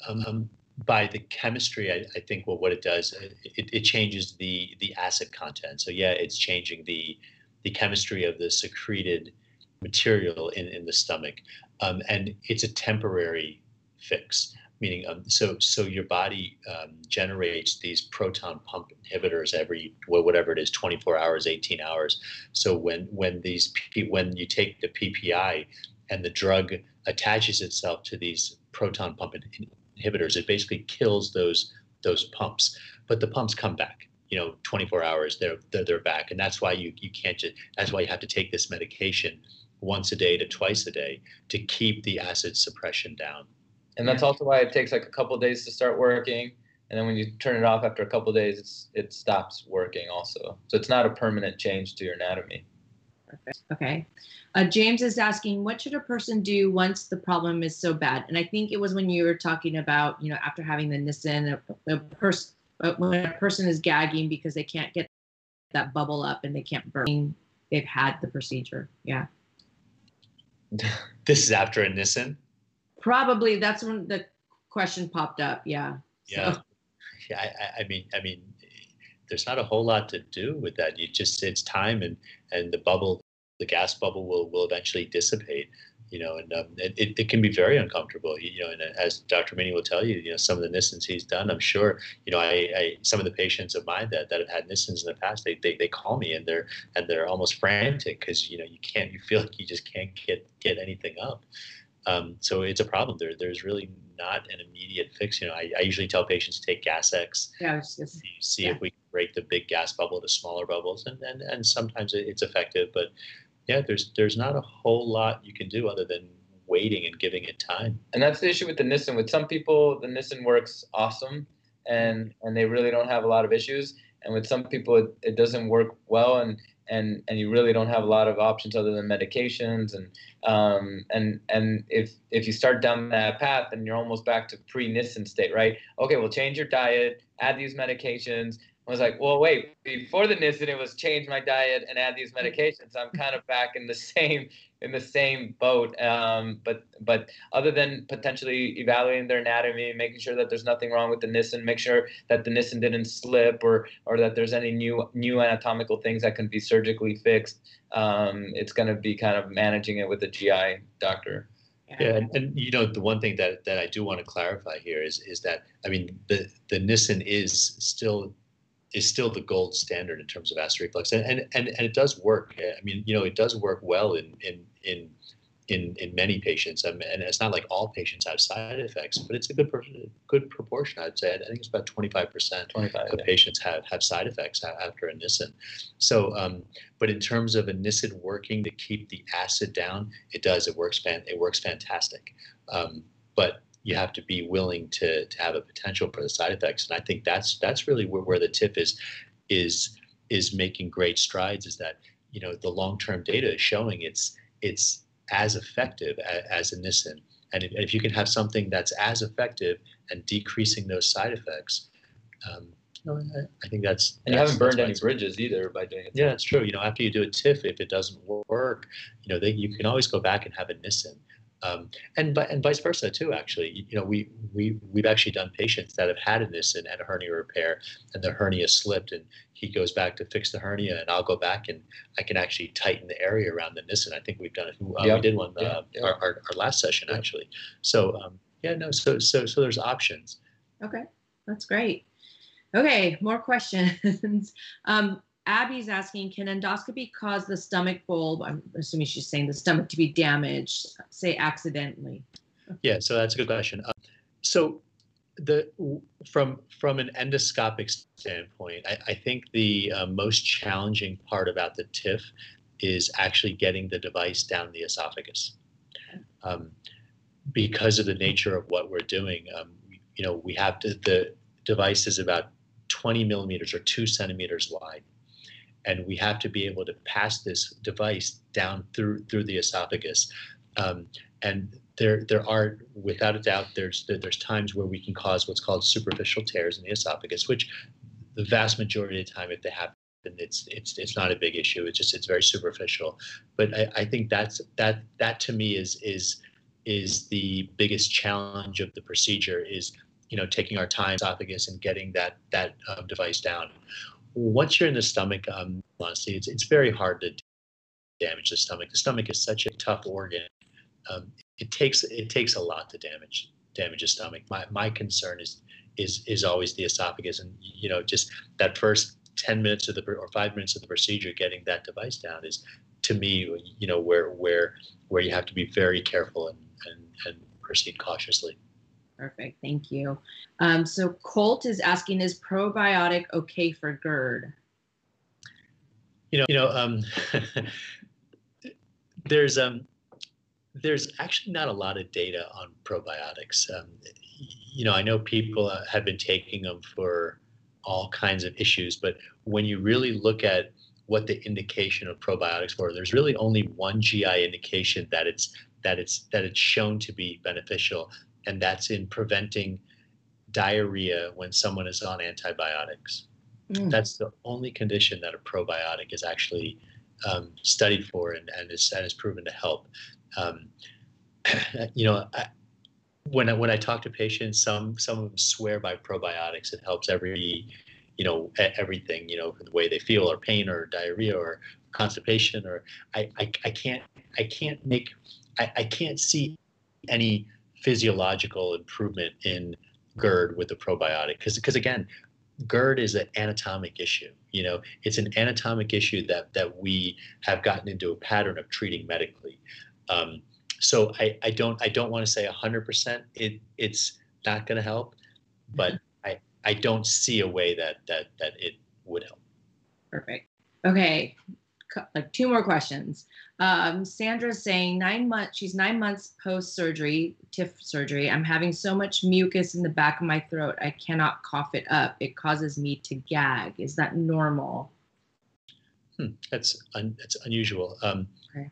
S4: Um, by the chemistry, I, I, think well, what it does, it, it changes the the acid content. So yeah, it's changing the the chemistry of the secreted material in, in the stomach. Um, and it's a temporary fix meaning um, so so your body um, generates these proton pump inhibitors every whatever it is 24 hours 18 hours. So when when these when you take the ppi and the drug attaches itself to these proton pump inhibitors it basically kills those those pumps. But the pumps come back you know 24 hours they're they're, they're back. And that's why you you can't just that's why you have to take this medication once a day to twice a day to keep the acid suppression down
S5: and that's also why it takes like a couple days to start working. And then when you turn it off after a couple days it's it stops working also. So it's not a permanent change to your anatomy.
S3: Perfect. okay. Uh, james is asking what should a person do once the problem is so bad? And i think it was when you were talking about you know after having the nissen a, a person when a person is gagging because they can't get that bubble up and they can't burn they've had the procedure. Yeah.
S4: This is after a nissen
S3: Probably that's when the question popped up. Yeah.
S4: Yeah. So. Yeah. I, I mean, I mean, there's not a whole lot to do with that. You just it's time and and the bubble, the gas bubble will will eventually dissipate. You know, and um, it, it, can be very uncomfortable. You know, and as Dr. Amini will tell you, you know, some of the Nissens he's done, I'm sure, you know, I, I some of the patients of mine that, that have had Nissens in the past, they, they, they call me and they're and they're almost frantic because you know you can't, you feel like you just can't get get anything up. Um, so it's a problem. There, there's really not an immediate fix. You know, I, I usually tell patients to take Gas X,
S3: yeah, just,
S4: see, see
S3: yeah.
S4: if we can break the big gas bubble to smaller bubbles, and and, and sometimes it's effective. But yeah, there's there's not a whole lot you can do other than waiting and giving it time.
S5: And that's the issue with the Nissen. With some people, the Nissen works awesome, and and they really don't have a lot of issues. And with some people, it, it doesn't work well, and and and you really don't have a lot of options other than medications. And um, and and if if you start down that path then you're almost back to pre-Nissen state right? Okay well change your diet add these medications I was like, well, wait, before the Nissen, it was change my diet and add these medications. I'm kind of back in the same in the same boat. Um, but but other than potentially evaluating their anatomy, making sure that there's nothing wrong with the Nissen, make sure that the Nissen didn't slip or or that there's any new new anatomical things that can be surgically fixed. Um, it's going to be kind of managing it with a GI doctor.
S4: Yeah, and, and, you know the one thing that, that I do want to clarify here is is that I mean the the Nissen is still is still the gold standard in terms of acid reflux, and and and, and it does work. I mean, you know, it does work well in in in in, in many patients, um, and it's not like all patients have side effects, but it's a good good proportion. I'd say I think it's about twenty five percent of yeah. patients have have side effects after a Nissen. So, um, but in terms of a Nissen working to keep the acid down, it does. It works. It works fantastic. Um, but you have to be willing to, to have a potential for the side effects. And I think that's that's really where, where the TIF is is is making great strides. Is that you know the long term data is showing it's it's as effective as, as a Nissen. And if, if, you can have something that's as effective and decreasing those side effects, um, you know, I, I, think that's.
S5: And
S4: you
S5: haven't burned any bridges either by doing it.
S4: Yeah, it's true. You know, after you do a TIF, if it doesn't work, you know, they, you can always go back and have a Nissen. Um, and and vice versa too. Actually, you know, we we we've actually done patients that have had a Nissen and a hernia repair, and the hernia slipped, and he goes back to fix the hernia, and I'll go back and I can actually tighten the area around the Nissen. I think we've done it. Uh, yep. We did one uh, yeah. Our, our, our last session actually. So um, yeah, no. So so so there's options.
S3: Okay, that's great. Okay, more questions. um, Abby's asking, can endoscopy cause the stomach bulb? I'm assuming she's saying the stomach to be damaged, say accidentally.
S4: Yeah, so that's a good question. Uh, so the from from an endoscopic standpoint, I, I think the uh, most challenging part about the TIF is actually getting the device down the esophagus. Um, because of the nature of what we're doing, um, you know, we have to, the device is about 20 millimeters or two centimeters wide. And we have to be able to pass this device down through through the esophagus. Um, and there there are without a doubt there's there's times where we can cause what's called superficial tears in the esophagus, which the vast majority of the time, if they happen, it's it's it's not a big issue. It's just it's very superficial. But I, I think that's that that to me is is is the biggest challenge of the procedure is you know taking our time esophagus and getting that that um, device down once you're in the stomach um, honestly? It's, it's very hard to damage the stomach. The stomach is such a tough organ. Um, it takes it takes a lot to damage damage the stomach. My, my concern is is is always the esophagus and you know just that first 10 minutes of the or five minutes of the procedure getting that device down is to me you know where where where you have to be very careful and and, and proceed cautiously
S3: Perfect. Thank you. Um, so Colt is asking, is probiotic okay for GERD?
S4: You know, you know, um, there's um, there's actually not a lot of data on probiotics. Um, you know, I know people uh, have been taking them for all kinds of issues, but when you really look at what the indication of probiotics for, there's really only one GI indication that it's that it's that it's shown to be beneficial and that's in preventing diarrhea when someone is on antibiotics. Mm. That's the only condition that a probiotic is actually um, studied for and, and, is, and is proven to help. Um, you know, I, when I, when I talk to patients, some some of them swear by probiotics. It helps every, you know, everything. You know, the way they feel, or pain, or diarrhea, or constipation, or I I, I can't I can't make I, I can't see any physiological improvement in GERD with the probiotic. Because because again, GERD is an anatomic issue. You know, it's an anatomic issue that that we have gotten into a pattern of treating medically. Um, so I, I don't I don't want to say 100% it it's not going to help, but mm-hmm. I I don't see a way that that that it would help.
S3: Perfect. Okay, like two more questions. Um, Sandra's saying nine months. She's nine months post surgery, TIF surgery. I'm having so much mucus in the back of my throat. I cannot cough it up. It causes me to gag. Is that normal?
S4: Hmm, that's un, that's unusual. Um, okay.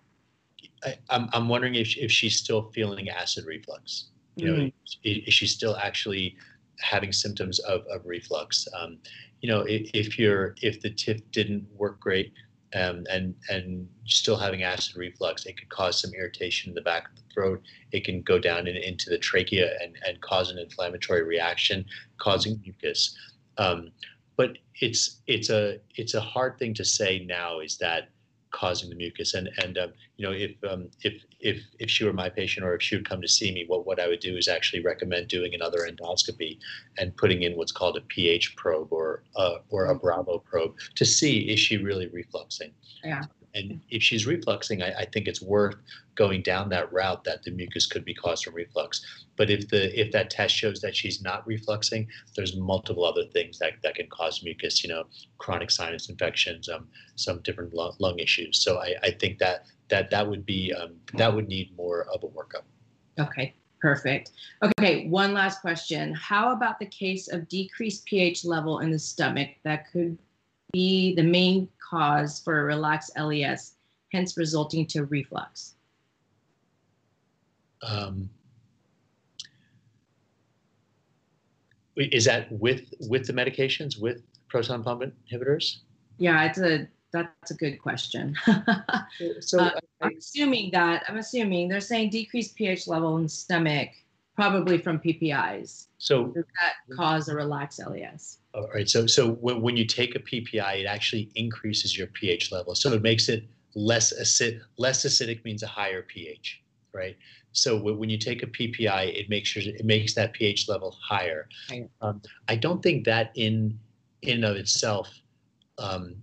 S4: I, am I'm, I'm wondering if if she's still feeling acid reflux. You know, is, is, she still actually having symptoms of, of reflux? Um, you know, if, if you're if the TIF didn't work great um, and and still having acid reflux, it could cause some irritation in the back of the throat. It can go down in, into the trachea and, and cause an inflammatory reaction, causing mucus. Um, but it's it's a it's a hard thing to say now. Is that causing the mucus. And and um, you know if um, if if if she were my patient or if she would come to see me, what what I would do is actually recommend doing another endoscopy and putting in what's called a pH probe or uh, or a Bravo probe to see is she really refluxing.
S3: Yeah.
S4: And if she's refluxing, I, I, think it's worth going down that route that the mucus could be caused from reflux. But if the if that test shows that she's not refluxing, there's multiple other things that, that can cause mucus. You know, chronic sinus infections, um, some different lung, lung issues. So I, I think that that that would be um, that would need more of a workup.
S3: Okay, perfect. Okay, one last question. How about the case of decreased pH level in the stomach that could be the main cause for a relaxed LES, hence resulting to reflux? Um,
S4: is that with with the medications with proton pump inhibitors?
S3: Yeah, it's a that's a good question. so uh, I, am assuming that I'm assuming they're saying decreased pH level in stomach, probably from PPIs.
S4: So
S3: does that cause a relaxed LES?
S4: All right. So so when, when you take a PPI, it actually increases your pH level. So it makes it less acid. Less acidic means a higher pH, right? So when you take a PPI, it makes sure it makes that pH level higher. higher. Um, I don't think that in in of itself um,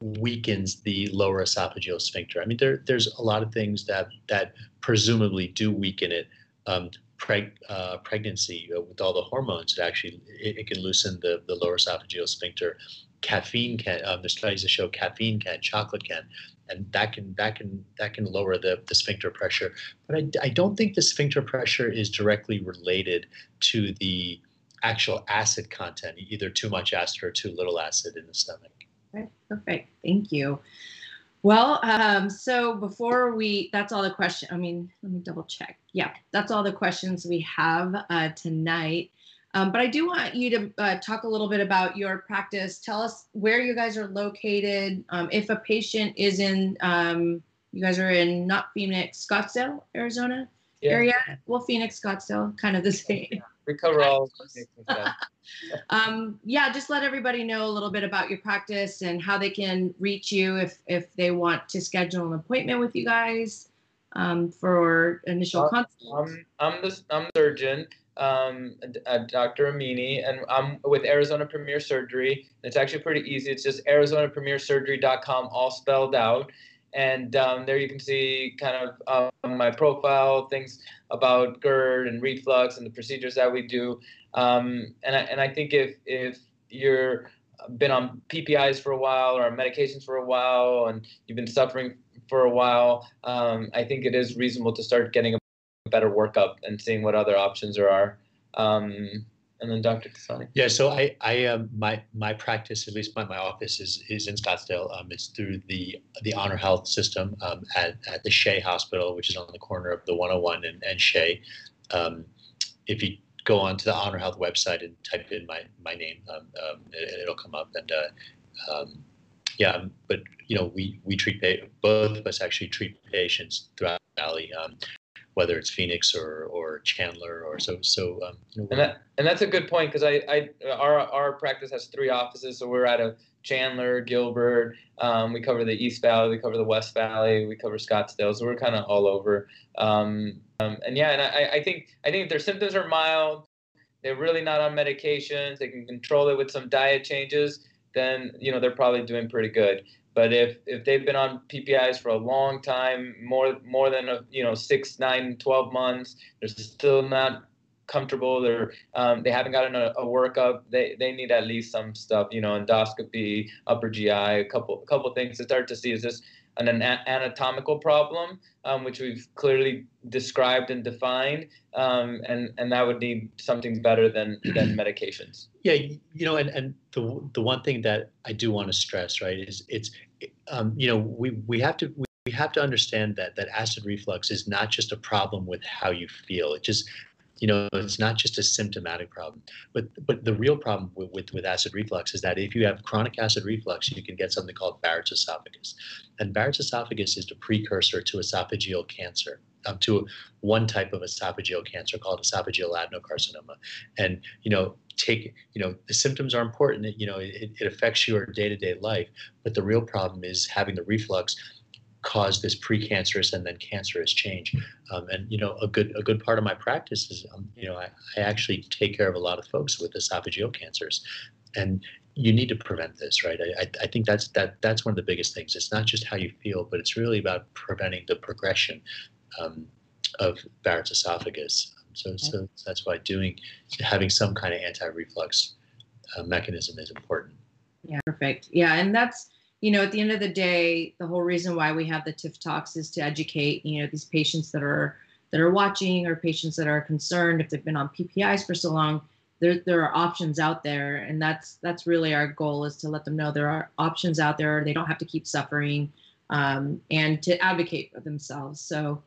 S4: weakens the lower esophageal sphincter. I mean, there, there's a lot of things that that presumably do weaken it. Um, preg, uh, pregnancy uh, with all the hormones, it actually it, it, can loosen the, the lower esophageal sphincter. Caffeine can. Um, there's studies that show caffeine can, chocolate can, and that can that can that can lower the, the sphincter pressure. But I, I don't think the sphincter pressure is directly related to the actual acid content, either too much acid or too little acid in the stomach.
S3: Okay, perfect. Thank you. Well, um, so before we, that's all the question. I mean, let me double check. Yeah, that's all the questions we have uh, tonight. Um, but I do want you to uh, talk a little bit about your practice. Tell us where you guys are located. Um, if a patient is in, um, you guys are in not Phoenix, Scottsdale, Arizona yeah. area. Well, Phoenix, Scottsdale, kind of the same
S5: we cover all.
S3: um, yeah, just let everybody know a little bit about your practice and how they can reach you if if they want to schedule an appointment with you guys um, for initial consult.
S5: I'm, I'm the I'm the surgeon, um, Dr. Amini, and I'm with Arizona Premier Surgery. It's actually pretty easy. It's just ArizonaPremierSurgery.com, all spelled out and um, there you can see kind of um, my profile, things about GERD and reflux and the procedures that we do. Um, and I, and I think if if you're been on PPIs for a while or medications for a while and you've been suffering for a while, um, I think it is reasonable to start getting a better workup and seeing what other options there are. Um, and then Dr. Thosani.
S4: Yeah, so I, I um, my my practice, at least my, my office is is in Scottsdale. Um, it's through the the Honor Health system um, at at the Shea Hospital, which is on the corner of the 101 and, and Shea. Um, if you go onto the Honor Health website and type in my my name, um, um, it, will come up. And uh, um, yeah, but you know, we we treat both of us actually treat patients throughout the valley. Um, whether it's Phoenix or or Chandler or so so. Um,
S5: and that and that's a good point because I I our our practice has three offices, so we're out of Chandler, Gilbert. Um, we cover the East Valley, we cover the West Valley, we cover Scottsdale, so we're kind of all over. Um, um, and yeah, and I, I think I think if their symptoms are mild, they're really not on medications, they can control it with some diet changes, then you know they're probably doing pretty good. But if if they've been on PPIs for a long time, more more than a, you know six, nine, 12 months, they're still not comfortable. They're um, they haven't gotten a, a, workup. They they need at least some stuff, you know, endoscopy, upper GI, a couple a couple things to start to see is this an, an anatomical problem, um, which we've clearly described and defined, um, and and that would need something better than than medications.
S4: Yeah, you know, and and the the one thing that I do want to stress, right, is it's, um, you know, we we have to. We, we have to understand that that acid reflux is not just a problem with how you feel. It just you know it's not just a symptomatic problem but but the real problem with, with, with, acid reflux is that if you have chronic acid reflux you can get something called barrett's esophagus. And barrett's esophagus is the precursor to esophageal cancer um, to one type of esophageal cancer called esophageal adenocarcinoma. And you know take you know the symptoms are important you know it, it affects your day-to-day life but the real problem is having the reflux cause this precancerous and then cancerous change. Um, and you know, a good a good part of my practice is, um, you know, I, I actually take care of a lot of folks with esophageal cancers, and you need to prevent this, right? I, I think that's that that's one of the biggest things. It's not just how you feel, but it's really about preventing the progression um, of Barrett's esophagus. So, so that's why doing having some kind of anti-reflux uh, mechanism is important.
S3: Yeah, perfect. Yeah, and that's you know, at the end of the day, the whole reason why we have the TIF talks is to educate, you know, these patients that are that are watching or patients that are concerned if they've been on PPIs for so long. There, there are options out there, and that's that's really our goal is to let them know there are options out there. They don't have to keep suffering, um, and to advocate for themselves. So,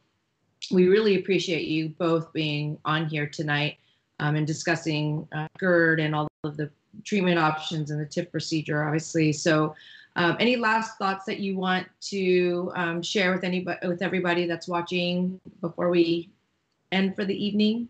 S3: we really appreciate you both being on here tonight um, and discussing uh, GERD and all of the treatment options and the TIF procedure, obviously. So um, any last thoughts that you want to um, share with anybody, with everybody that's watching before we end for the evening?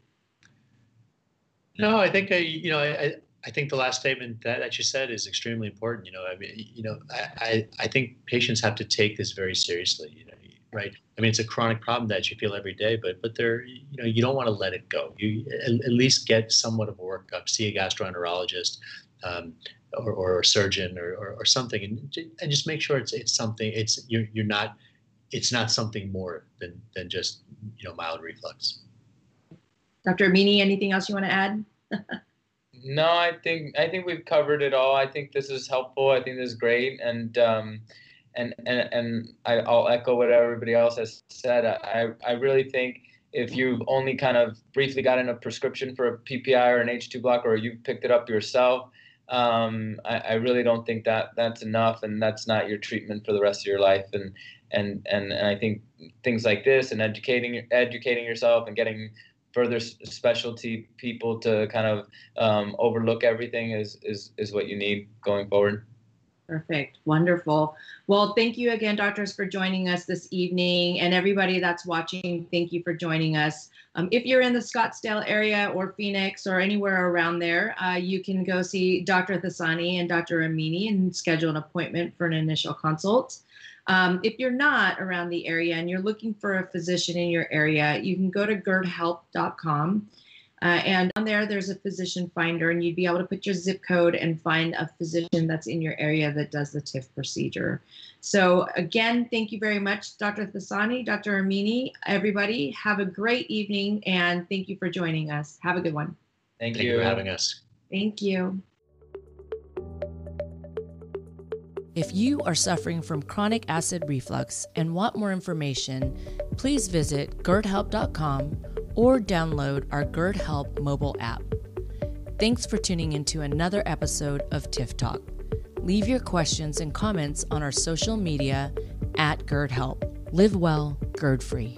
S4: No, I think I, you know, I, I think the last statement that, that you said is extremely important. You know, I mean, you know, I, I, I think patients have to take this very seriously. You know, right? I mean, it's a chronic problem that you feel every day, but but there, you know, you don't want to let it go. You at, at least get somewhat of a workup, see a gastroenterologist, um, or, or, a surgeon or, or, or, something, and, and just make sure it's it's something. It's you're you're not. It's not something more than than just you know mild reflux.
S3: Dr. Amini, anything else you want to add?
S5: no, I think I think we've covered it all. I think this is helpful. I think this is great, and um, and and and I, will echo what everybody else has said. I I really think if you've only kind of briefly gotten a prescription for a PPI or an H2 blocker, or you've picked it up yourself, um, I, I, really don't think that that's enough, and that's not your treatment for the rest of your life. And and and, and I think things like this and educating educating yourself and getting further specialty people to kind of um, overlook everything is, is is what you need going forward.
S3: Perfect. Wonderful. Well, thank you again, doctors, for joining us this evening. And everybody that's watching, thank you for joining us. Um, if you're in the Scottsdale area or Phoenix or anywhere around there, uh, you can go see Dr. Thosani and Dr. Amini and schedule an appointment for an initial consult. Um, if you're not around the area and you're looking for a physician in your area, you can go to gerdhelp.com uh, and on there, there's a physician finder, and you'd be able to put your zip code and find a physician that's in your area that does the TIF procedure. So, again, thank you very much, Dr. Thosani, Dr. Amini, everybody. Have a great evening, and thank you for joining us. Have a good one.
S5: Thank,
S4: thank you. you for having us.
S3: Thank you.
S1: If you are suffering from chronic acid reflux and want more information, please visit gerdhelp.com or download our GERD Help mobile app. Thanks for tuning into another episode of TIF Talk. Leave your questions and comments on our social media at GERD Help. Live well, GERD free.